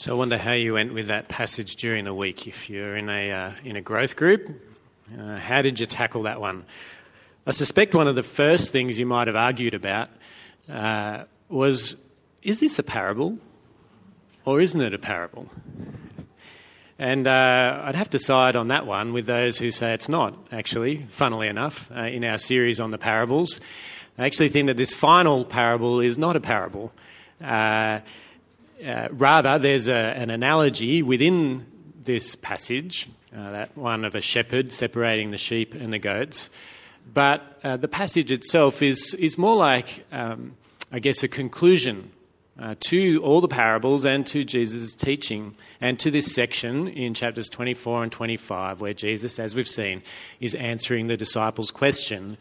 So I wonder how you went with that passage during the week. If you're in a uh, in a growth group, uh, how did you tackle that one? I suspect one of the first things you might have argued about uh, was: is this a parable, or isn't it a parable? And uh, I'd have to side on that one with those who say it's not. Actually, funnily enough, uh, in our series on the parables, I actually think that this final parable is not a parable. Uh, rather, there's a, an analogy within this passage, uh, that one of a shepherd separating the sheep and the goats. But uh, the passage itself is, is more like, um, I guess, a conclusion uh, to all the parables and to Jesus' teaching, and to this section in chapters 24 and 25, where Jesus, as we've seen, is answering the disciples' question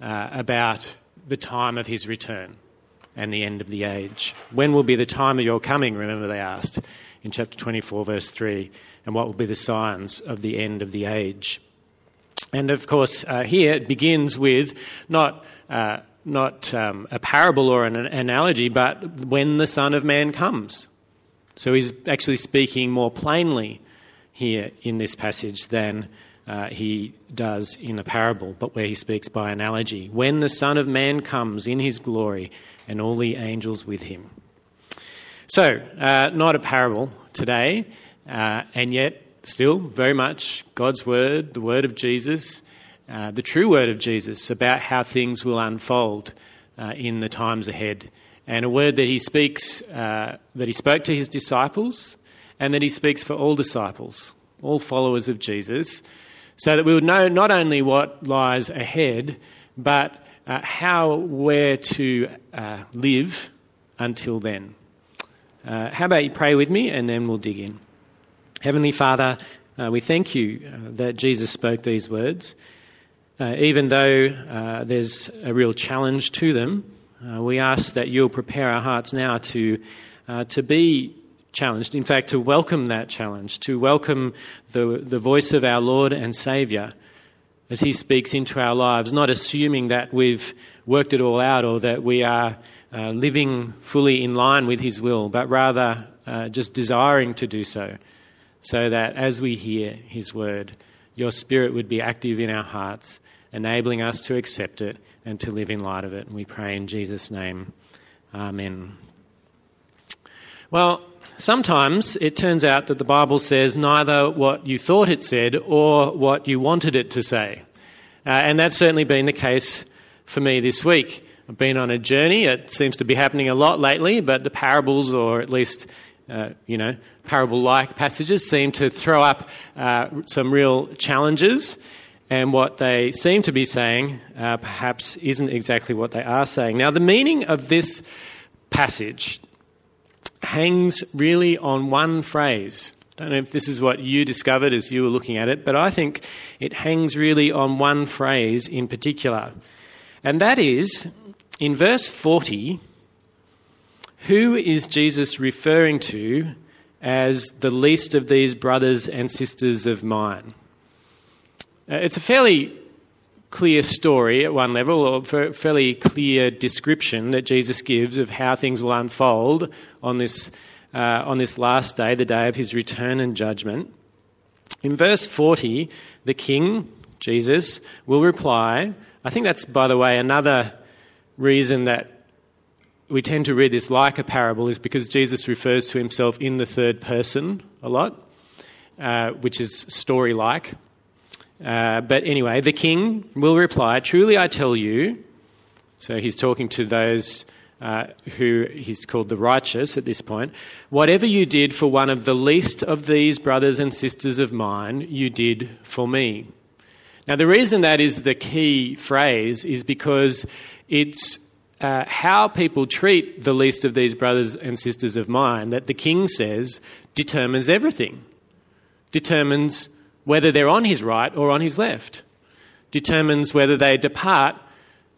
uh, about the time of his return and the end of the age. When will be the time of your coming? Remember, they asked in chapter 24, verse 3. And what will be the signs of the end of the age? And of course, uh, here it begins with not, uh, not um, a parable or an analogy, but when the Son of Man comes. So he's actually speaking more plainly here in this passage than uh, he does in a parable, but where he speaks by analogy. When the Son of Man comes in his glory and all the angels with him. So, uh, not a parable today, uh, and yet still very much God's word, the word of Jesus, uh, the true word of Jesus about how things will unfold uh, in the times ahead. And a word that he speaks, uh, that he spoke to his disciples, and that he speaks for all disciples, all followers of Jesus, so that we would know not only what lies ahead, but uh, how we're to uh, live until then. Uh, how about you pray with me and then we'll dig in? Heavenly Father, uh, we thank you uh, that Jesus spoke these words. Uh, even though there's a real challenge to them, we ask that you'll prepare our hearts now to, to be challenged, in fact, to welcome that challenge, to welcome the, the voice of our Lord and Saviour as He speaks into our lives, not assuming that we've worked it all out or that we are uh, living fully in line with His will, but rather uh, just desiring to do so, so that as we hear His word, your Spirit would be active in our hearts, enabling us to accept it and to live in light of it. And we pray in Jesus' name. Amen. Well, sometimes it turns out that the Bible says neither what you thought it said or what you wanted it to say. Uh, and that's certainly been the case for me this week. I've been on a journey. It seems to be happening a lot lately, but the parables, or at least, uh, you know, parable like passages, seem to throw up uh, some real challenges. And what they seem to be saying uh, perhaps isn't exactly what they are saying. Now, the meaning of this passage hangs really on one phrase. I don't know if this is what you discovered as you were looking at it, but I think it hangs really on one phrase in particular. And that is in verse 40, who is Jesus referring to as the least of these brothers and sisters of mine? Uh, it's a fairly clear story at one level, or fairly clear description that Jesus gives of how things will unfold on this, uh, on this last day, the day of his return and judgment. In verse 40, the king, Jesus, will reply. I think that's, by the way, another reason that we tend to read this like a parable is because Jesus refers to himself in the third person a lot, uh, which is story like. Uh, but anyway, the king will reply, Truly I tell you. So he's talking to those uh, who he's called the righteous at this point. Whatever you did for one of the least of these brothers and sisters of mine, you did for me. Now, the reason that is the key phrase is because it's uh, how people treat the least of these brothers and sisters of mine that the king says determines everything, determines whether they're on his right or on his left, determines whether they depart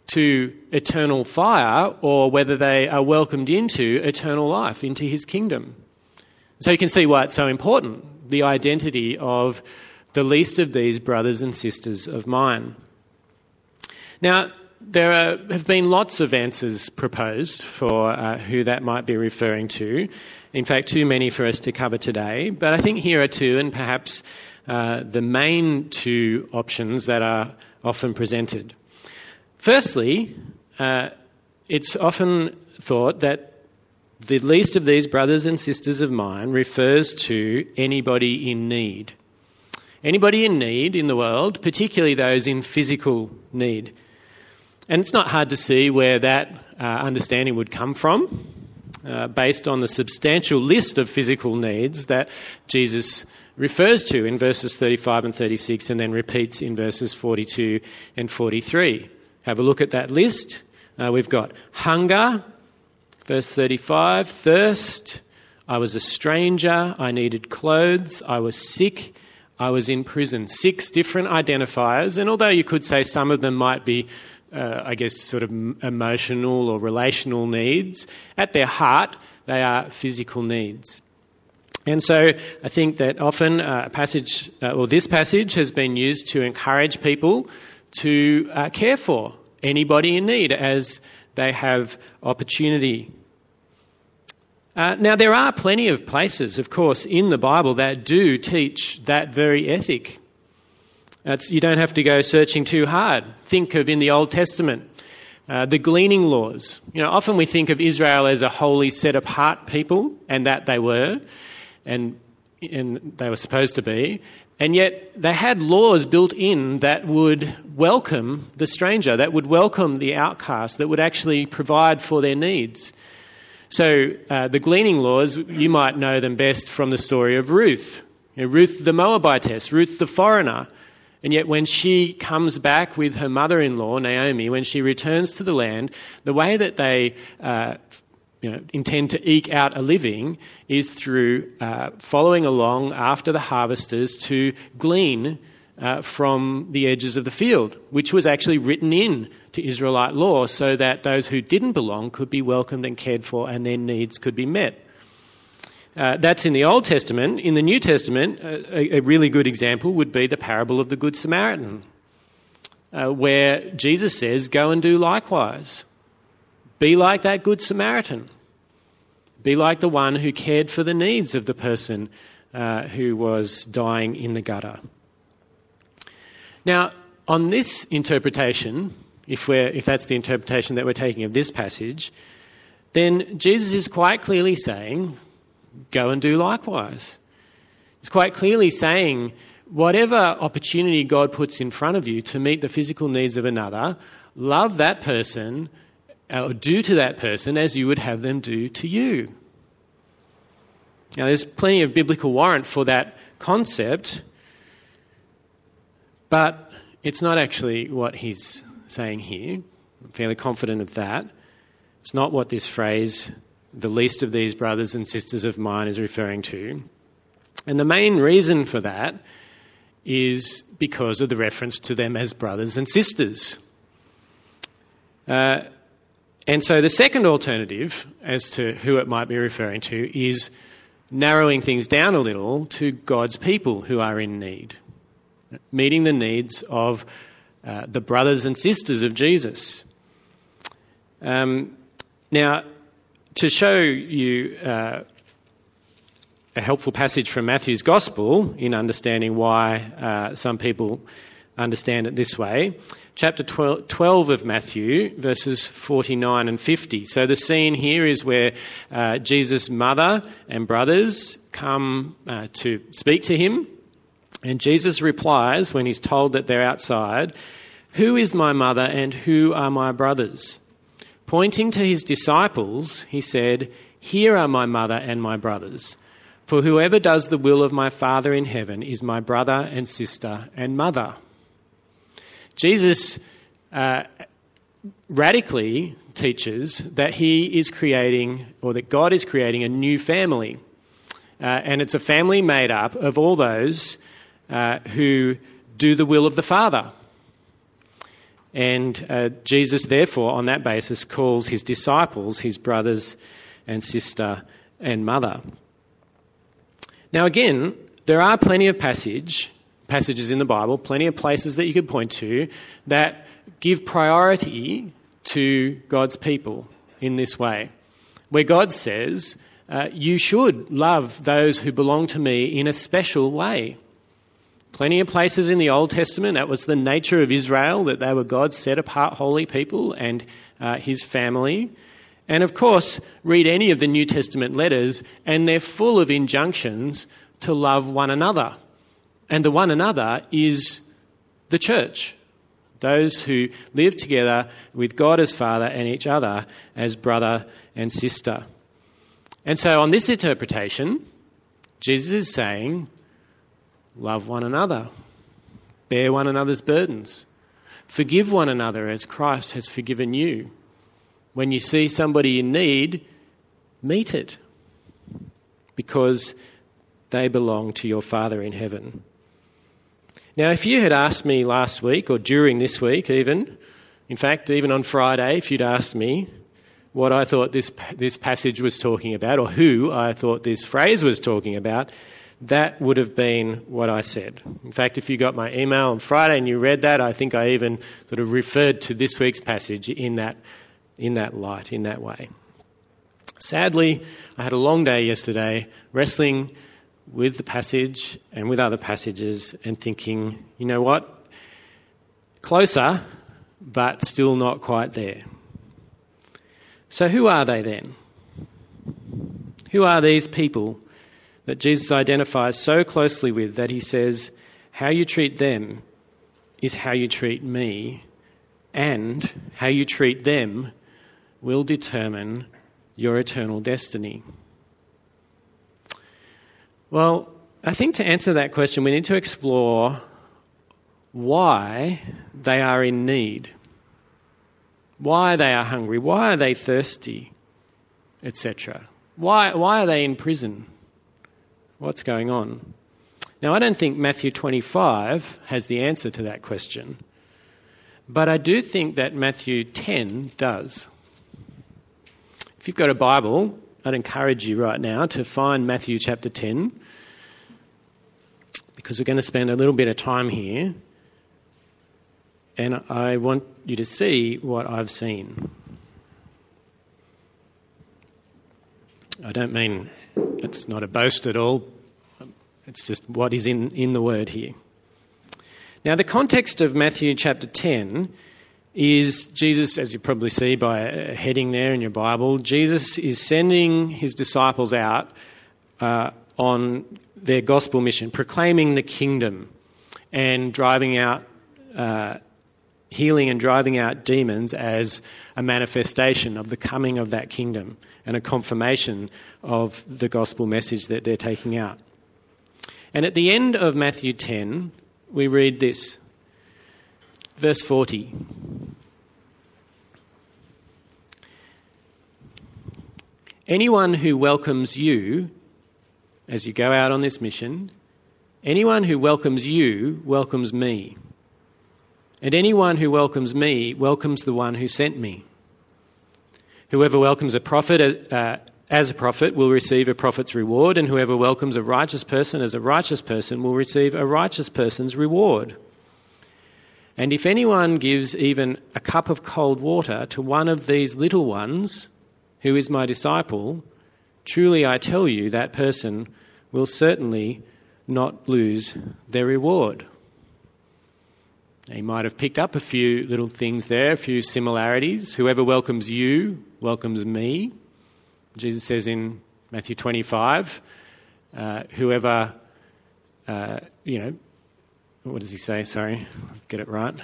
to eternal fire or whether they are welcomed into eternal life, into his kingdom. So you can see why it's so important the identity of the least of these brothers and sisters of mine. Now, there are, have been lots of answers proposed for uh, who that might be referring to. In fact, too many for us to cover today. But I think here are two, and perhaps uh, the main two options that are often presented. Firstly, uh, it's often thought that the least of these brothers and sisters of mine refers to anybody in need. Anybody in need in the world, particularly those in physical need. And it's not hard to see where that uh, understanding would come from, uh, based on the substantial list of physical needs that Jesus refers to in verses 35 and 36 and then repeats in verses 42 and 43. Have a look at that list. Uh, we've got hunger, verse 35, thirst. I was a stranger. I needed clothes. I was sick. I was in prison. Six different identifiers. And although you could say some of them might be, uh, I guess, sort of emotional or relational needs, at their heart, they are physical needs. And so I think that often uh, a passage, uh, or this passage, has been used to encourage people to uh, care for anybody in need as they have opportunity. Uh, now, there are plenty of places, of course, in the Bible that do teach that very ethic. That's, you don't have to go searching too hard. Think of in the Old Testament uh, the gleaning laws. You know, often we think of Israel as a holy, set apart people, and that they were, and, and they were supposed to be. And yet they had laws built in that would welcome the stranger, that would welcome the outcast, that would actually provide for their needs. So uh, the gleaning laws, you might know them best from the story of Ruth. You know, Ruth the Moabitess, Ruth the foreigner. And yet, when she comes back with her mother in law, Naomi, when she returns to the land, the way that they uh, you know, intend to eke out a living is through uh, following along after the harvesters to glean uh, from the edges of the field, which was actually written in to Israelite law so that those who didn't belong could be welcomed and cared for and their needs could be met. Uh, that's in the Old Testament. In the New Testament, uh, a, a, really good example would be the parable of the Good Samaritan, uh, where Jesus says, Go and do likewise. Be like that Good Samaritan. Be like the one who cared for the needs of the person uh, who was dying in the gutter. Now, on this interpretation, if, we're, if that's the interpretation that we're taking of this passage, then Jesus is quite clearly saying, go and do likewise. He's quite clearly saying, whatever opportunity God puts in front of you to meet the physical needs of another, love that person or do to that person as you would have them do to you. Now, there's plenty of biblical warrant for that concept, but it's not actually what he's saying here. I'm fairly confident of that. It's not what this phrase, the least of these brothers and sisters of mine, is referring to. And the main reason for that is because of the reference to them as brothers and sisters. Uh, and so the second alternative as to who it might be referring to is narrowing things down a little to God's people who are in need, meeting the needs of uh, the brothers and sisters of Jesus. Um, now, to show you uh, a helpful passage from Matthew's Gospel in understanding why uh, some people understand it this way, chapter 12 of Matthew, verses 49 and 50. So the scene here is where uh, Jesus' mother and brothers come uh, to speak to him. And Jesus replies when he's told that they're outside, Who is my mother and who are my brothers? Pointing to his disciples, he said, Here are my mother and my brothers. For whoever does the will of my Father in heaven is my brother and sister and mother. Jesus uh, radically teaches that he is creating, or that God is creating, a new family. Uh, and it's a family made up of all those uh, who do the will of the Father. And uh, Jesus, therefore, on that basis, calls his disciples his brothers and sister and mother. Now, again, there are plenty of passage passages in the Bible, plenty of places that you could point to that give priority to God's people in this way, where God says, uh, You should love those who belong to me in a special way. Plenty of places in the Old Testament, that was the nature of Israel, that they were God's set apart holy people and uh, his family. And of course, read any of the New Testament letters, and they're full of injunctions to love one another. And the one another is the church, those who live together with God as Father and each other as brother and sister. And so, on this interpretation, Jesus is saying, Love one another, bear one another's burdens, forgive one another as Christ has forgiven you. When you see somebody in need, meet it because they belong to your Father in heaven. Now, if you had asked me last week or during this week, even, in fact, even on Friday, if you'd asked me what I thought this, this passage was talking about or who I thought this phrase was talking about, that would have been what I said. In fact, if you got my email on Friday and you read that, I think I even sort of referred to this week's passage in that, in that light, in that way. Sadly, I had a long day yesterday wrestling with the passage and with other passages and thinking, you know what? Closer, but still not quite there. So, who are they then? Who are these people that Jesus identifies so closely with that he says, How you treat them is how you treat me, and how you treat them will determine your eternal destiny? Well, I think to answer that question, we need to explore why they are in need, why they are hungry, why are they thirsty, etc. Why, why are they in prison? What's going on? Now, I don't think Matthew 25 has the answer to that question, but I do think that Matthew 10 does. If you've got a Bible, I'd encourage you right now to find Matthew chapter 10 because we're going to spend a little bit of time here and I want you to see what I've seen. I don't mean it's not a boast at all, it's just what is in, in the word here. Now, the context of Matthew chapter 10 is Jesus, as you probably see by a heading there in your Bible, Jesus is sending his disciples out uh, on their gospel mission, proclaiming the kingdom and driving out, uh, healing and driving out demons as a manifestation of the coming of that kingdom and a confirmation of the gospel message that they're taking out. And at the end of Matthew 10, we read this Verse 40. Anyone who welcomes you as you go out on this mission, anyone who welcomes you welcomes me. And anyone who welcomes me welcomes the one who sent me. Whoever welcomes a prophet uh, as a prophet will receive a prophet's reward, and whoever welcomes a righteous person as a righteous person will receive a righteous person's reward. And if anyone gives even a cup of cold water to one of these little ones, who is my disciple, truly I tell you, that person will certainly not lose their reward. He might have picked up a few little things there, a few similarities. Whoever welcomes you welcomes me. Jesus says in Matthew 25, uh, whoever, uh, you know, what does he say? Sorry, get it right.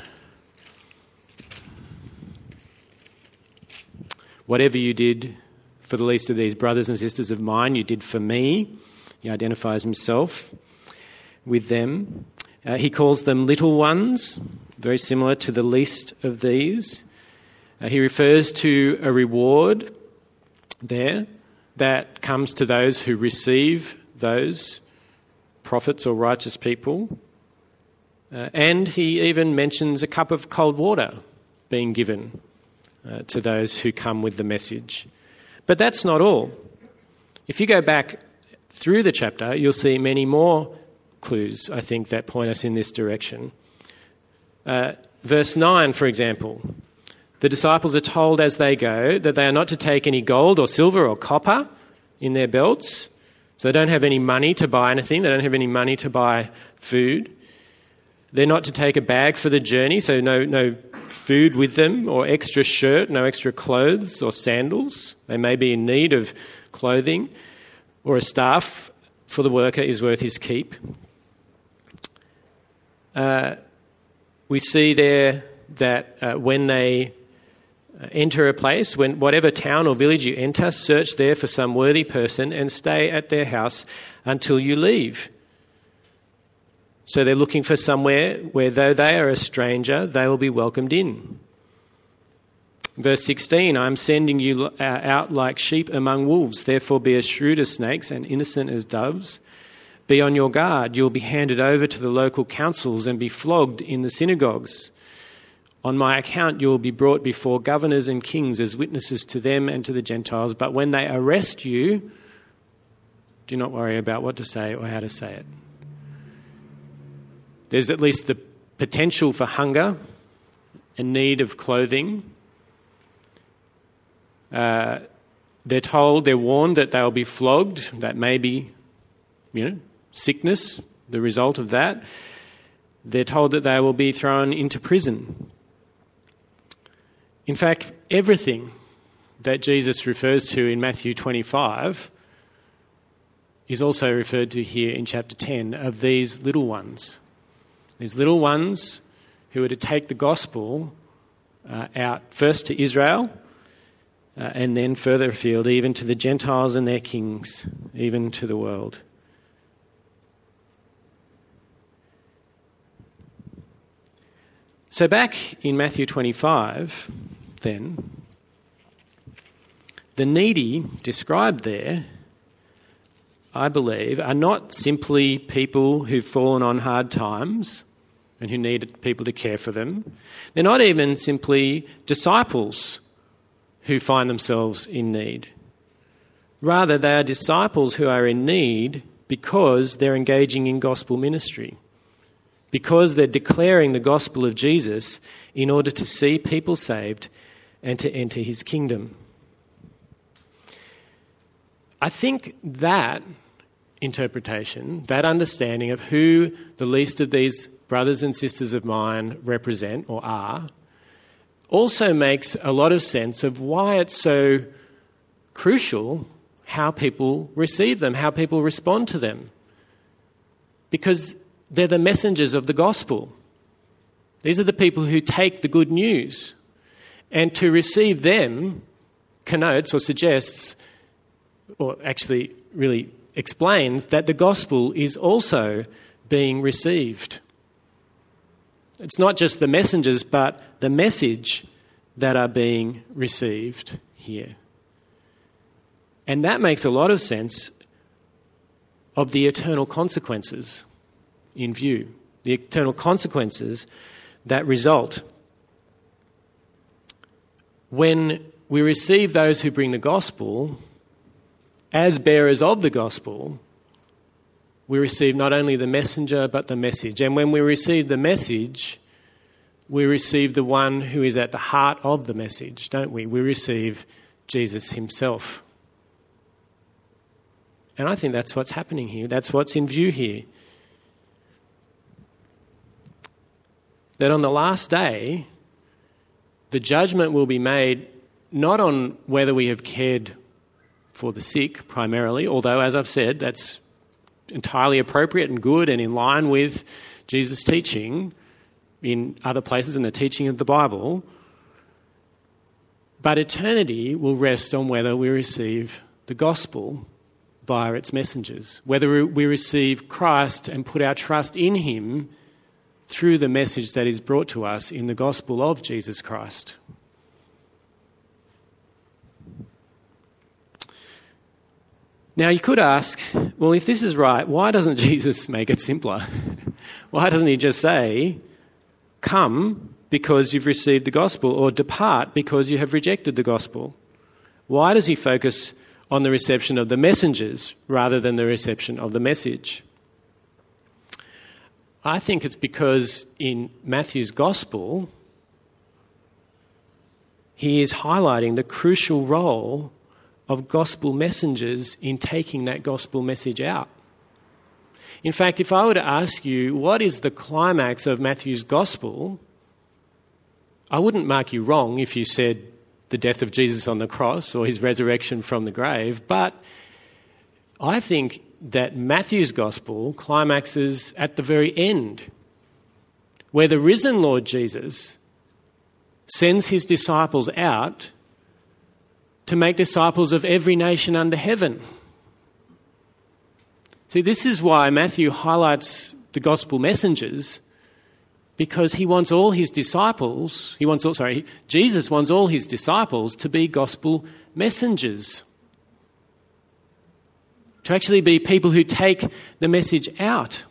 Whatever you did for the least of these brothers and sisters of mine, you did for me. He identifies himself with them. Uh, he calls them little ones, very similar to the least of these. Uh, he refers to a reward there that comes to those who receive those prophets or righteous people. Uh, and he even mentions a cup of cold water being given uh, to those who come with the message. But that's not all. If you go back through the chapter, you'll see many more clues, I think, that point us in this direction. Uh, verse 9, for example. The disciples are told as they go that they are not to take any gold or silver or copper in their belts. So they don't have any money to buy anything, they don't have any money to buy food. They're not to take a bag for the journey, so no, no food with them, or extra shirt, no extra clothes or sandals. They may be in need of clothing, or a staff for the worker is worth his keep. Uh, we see there that uh, when they uh, enter a place, when whatever town or village you enter, search there for some worthy person and stay at their house until you leave. So they're looking for somewhere where, though they are a stranger, they will be welcomed in. Verse 16 I'm sending you uh, out like sheep among wolves, therefore be as shrewd as snakes and innocent as doves. Be on your guard. You'll be handed over to the local councils and be flogged in the synagogues. On my account, you will be brought before governors and kings as witnesses to them and to the Gentiles. But when they arrest you, do not worry about what to say or how to say it. There's at least the potential for hunger and need of clothing. Uh, they're told, they're warned that they'll be flogged. That may be, you know, sickness, the result of that. They're told that they will be thrown into prison. In fact, everything that Jesus refers to in Matthew 25 is also referred to here in chapter 10 of these little ones. These little ones who are to take the gospel uh, out first to Israel uh, and then further afield, even to the Gentiles and their kings, even to the world. So, back in Matthew 25, then, the needy described there, I believe, are not simply people who've fallen on hard times and who need people to care for them. They're not even simply disciples who find themselves in need. Rather, they are disciples who are in need because they're engaging in gospel ministry because they're declaring the gospel of Jesus in order to see people saved and to enter his kingdom. I think that interpretation, that understanding of who the least of these brothers and sisters of mine represent or are, also makes a lot of sense of why it's so crucial how people receive them, how people respond to them. Because they're the messengers of the gospel. These are the people who take the good news. And to receive them connotes or suggests, or actually really explains, that the gospel is also being received. It's not just the messengers, but the message that are being received here. And that makes a lot of sense of the eternal consequences in view, the eternal consequences that result when we receive those who bring the gospel as bearers of the gospel. We receive not only the messenger but the message. And when we receive the message, we receive the one who is at the heart of the message, don't we? We receive Jesus himself. And I think that's what's happening here. That's what's in view here. that on the last day, the judgment will be made not on whether we have cared for the sick primarily, although, as I've said, that's entirely appropriate and good and in line with Jesus' teaching in other places in the teaching of the Bible. But eternity will rest on whether we receive the gospel via its messengers, whether we receive Christ and put our trust in Him through the message that is brought to us in the gospel of Jesus Christ. Now, you could ask, well, if this is right, why doesn't Jesus make it simpler? why doesn't he just say, come because you've received the gospel, or depart because you have rejected the gospel? Why does he focus on the reception of the messengers rather than the reception of the message? I think it's because in Matthew's gospel, he is highlighting the crucial role of gospel messengers in taking that gospel message out. In fact, if I were to ask you what is the climax of Matthew's gospel, I wouldn't mark you wrong if you said the death of Jesus on the cross or his resurrection from the grave, but I think that Matthew's gospel climaxes at the very end, where the risen Lord Jesus sends his disciples out to make disciples of every nation under heaven. See, this is why Matthew highlights the gospel messengers because he wants all his disciples, he wants all, sorry, Jesus wants all his disciples to be gospel messengers. To actually be people who take the message out.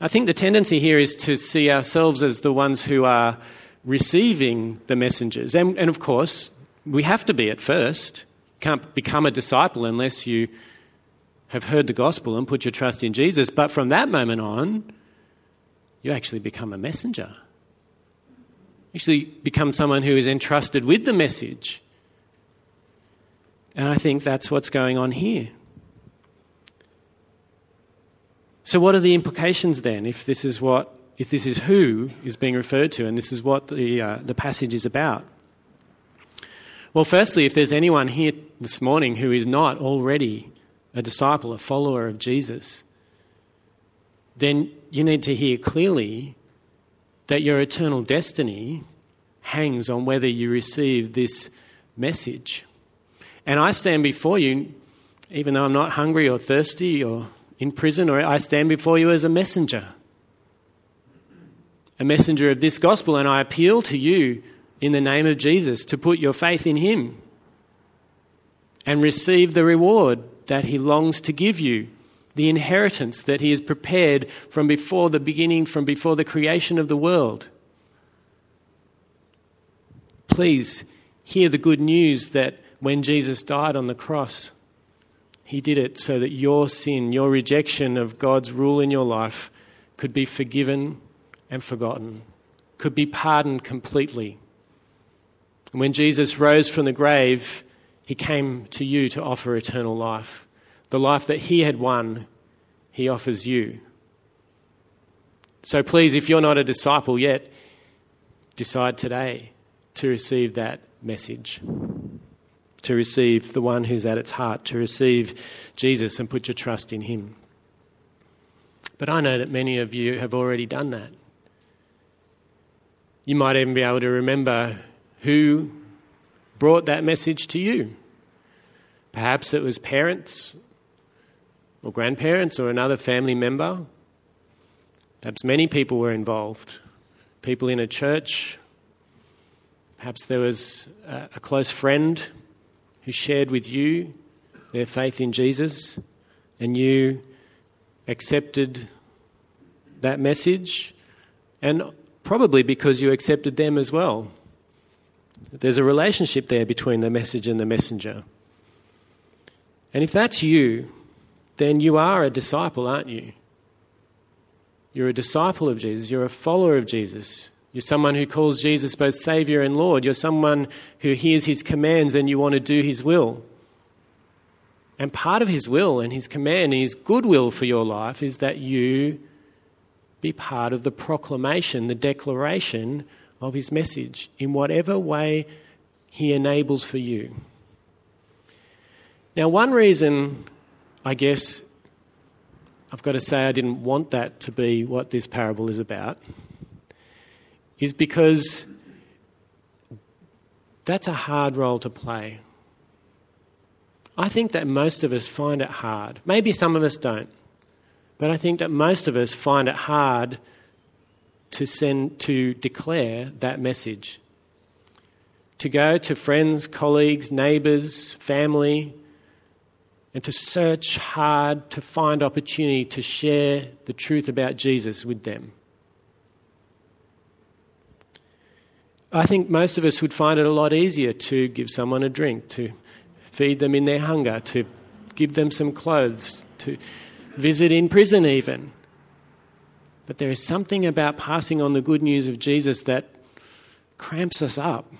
I think the tendency here is to see ourselves as the ones who are receiving the messengers. And, and of course, we have to be at first. Can't become a disciple unless you have heard the gospel and put your trust in Jesus. But from that moment on, you actually become a messenger. You actually become someone who is entrusted with the message. And I think that's what's going on here. So, what are the implications then if this is what if this is who is being referred to and this is what the, uh, the passage is about? Well, firstly, if there's anyone here this morning who is not already a disciple, a follower of Jesus, then you need to hear clearly that your eternal destiny hangs on whether you receive this message. And I stand before you, even though I'm not hungry or thirsty or in prison, or I stand before you as a messenger a messenger of this gospel, and I appeal to you in the name of Jesus to put your faith in him and receive the reward that he longs to give you, the inheritance that he has prepared from before the beginning, from before the creation of the world. Please hear the good news that when Jesus died on the cross, he did it so that your sin, your rejection of God's rule in your life, could be forgiven and forgotten, could be pardoned completely. And when Jesus rose from the grave, he came to you to offer eternal life. The life that he had won, he offers you. So please, if you're not a disciple yet, decide today to receive that message, to receive the one who's at its heart, to receive Jesus and put your trust in him. But I know that many of you have already done that. You might even be able to remember who brought that message to you. Perhaps it was parents or grandparents or another family member. Perhaps many people were involved. People in a church. Perhaps there was a close friend who shared with you their faith in Jesus and you accepted that message. And Probably because you accepted them as well. There's a relationship there between the message and the messenger. And if that's you, then you are a disciple, aren't you? You're a disciple of Jesus. You're a follower of Jesus. You're someone who calls Jesus both Savior and Lord. You're someone who hears His commands and you want to do His will. And part of His will and His command, His goodwill for your life, is that you be part of the proclamation, the declaration of his message in whatever way he enables for you. Now, one reason, I guess, I've got to say I didn't want that to be what this parable is about is because that's a hard role to play. I think that most of us find it hard. Maybe some of us don't. But I think that most of us find it hard to send to declare that message. To go to friends, colleagues, neighbours, family, and to search hard to find opportunity to share the truth about Jesus with them. I think most of us would find it a lot easier to give someone a drink, to feed them in their hunger, to give them some clothes, to visit in prison, even. But there is something about passing on the good news of Jesus that cramps us up.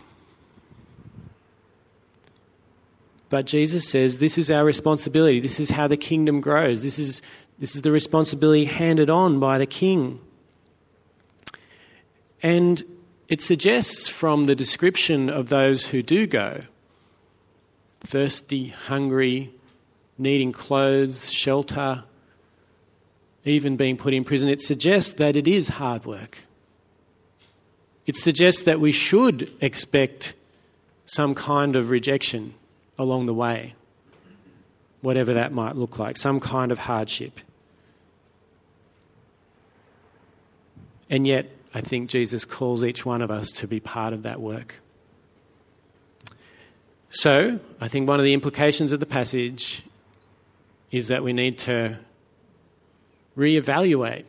But Jesus says this is our responsibility. This is how the kingdom grows. This is, this is the responsibility handed on by the king. And it suggests from the description of those who do go thirsty, hungry, needing clothes, shelter, even being put in prison, it suggests that it is hard work. It suggests that we should expect some kind of rejection along the way, whatever that might look like, some kind of hardship. And yet, I think Jesus calls each one of us to be part of that work. So, I think one of the implications of the passage is that we need to reevaluate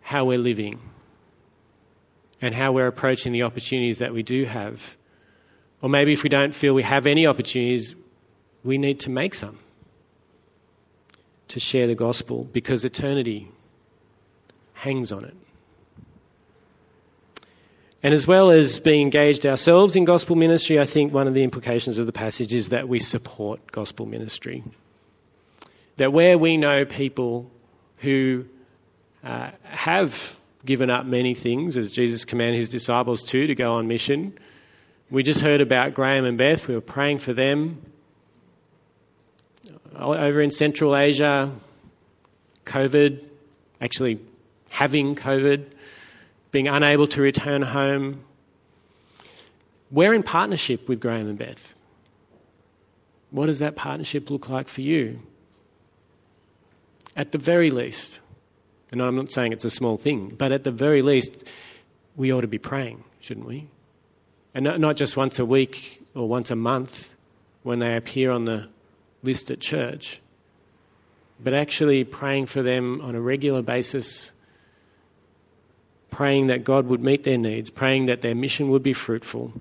how we're living and how we're approaching the opportunities that we do have. Or maybe if we don't feel we have any opportunities, we need to make some to share the gospel because eternity hangs on it. And as well as being engaged ourselves in gospel ministry, I think one of the implications of the passage is that we support gospel ministry. That where we know people who uh, have given up many things, as Jesus commanded his disciples to, to go on mission, we just heard about Graham and Beth. We were praying for them. Over in Central Asia, COVID, actually having COVID, being unable to return home. We're in partnership with Graham and Beth. What does that partnership look like for you? At the very least, and I'm not saying it's a small thing, but at the very least, we ought to be praying, shouldn't we? And not just once a week or once a month when they appear on the list at church, but actually praying for them on a regular basis praying that God would meet their needs, praying that their mission would be fruitful,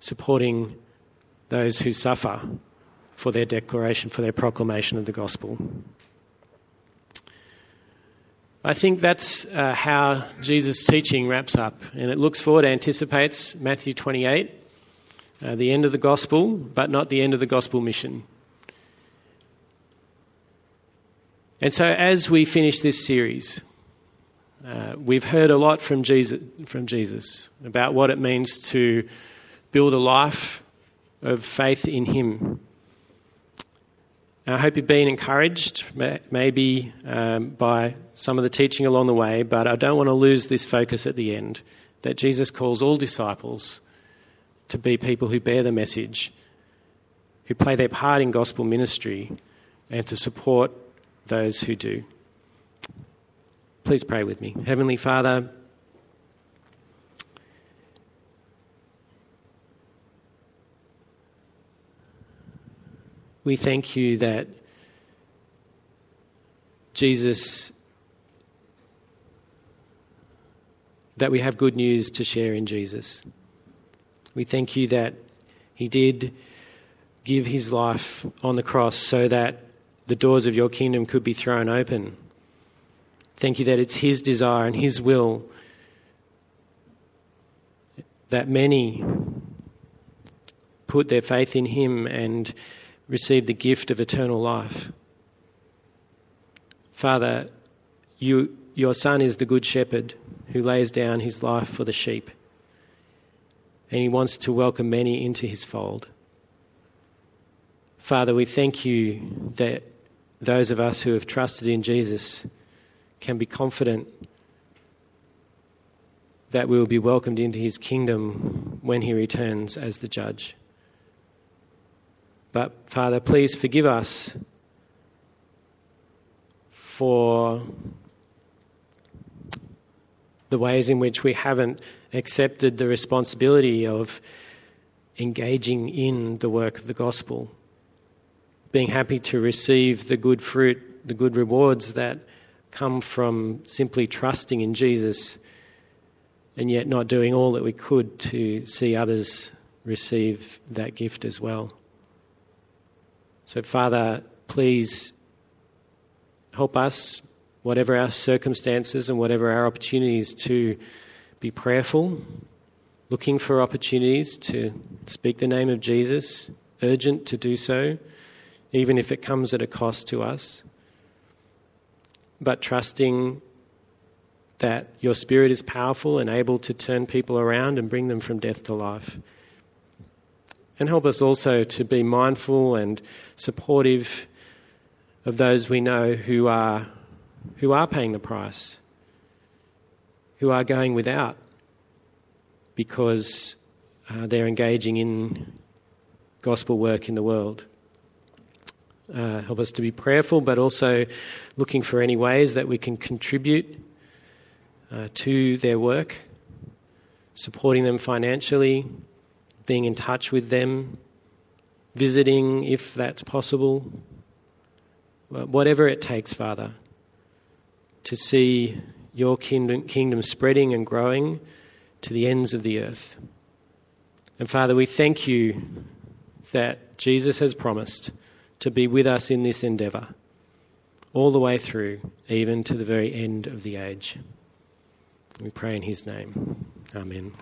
supporting those who suffer for their declaration, for their proclamation of the gospel. I think that's uh, how Jesus' teaching wraps up, and it looks forward, anticipates Matthew 28, uh, the end of the gospel, but not the end of the gospel mission. And so, as we finish this series, uh, we've heard a lot from Jesus, from Jesus about what it means to build a life of faith in Him. I hope you've been encouraged, maybe um, by some of the teaching along the way, but I don't want to lose this focus at the end that Jesus calls all disciples to be people who bear the message, who play their part in gospel ministry, and to support those who do. Please pray with me. Heavenly Father, we thank you that Jesus, that we have good news to share in Jesus. We thank you that He did give His life on the cross so that the doors of your kingdom could be thrown open Thank you that it's His desire and His will that many put their faith in Him and receive the gift of eternal life. Father, you, your Son is the Good Shepherd who lays down his life for the sheep, and He wants to welcome many into His fold. Father, we thank you that those of us who have trusted in Jesus can be confident that we will be welcomed into his kingdom when he returns as the judge. But, Father, please forgive us for the ways in which we haven't accepted the responsibility of engaging in the work of the gospel, being happy to receive the good fruit, the good rewards that come from simply trusting in Jesus and yet not doing all that we could to see others receive that gift as well. So, Father, please help us, whatever our circumstances and whatever our opportunities, to be prayerful, looking for opportunities to speak the name of Jesus, urgent to do so, even if it comes at a cost to us, but trusting that your Spirit is powerful and able to turn people around and bring them from death to life. And help us also to be mindful and supportive of those we know who are, who are paying the price, who are going without because uh, they're engaging in gospel work in the world. Uh, help us to be prayerful, but also looking for any ways that we can contribute uh, to their work, supporting them financially, being in touch with them, visiting if that's possible. Whatever it takes, Father, to see your kingdom, kingdom spreading and growing to the ends of the earth. And Father, we thank you that Jesus has promised to be with us in this endeavour all the way through, even to the very end of the age. We pray in his name. Amen.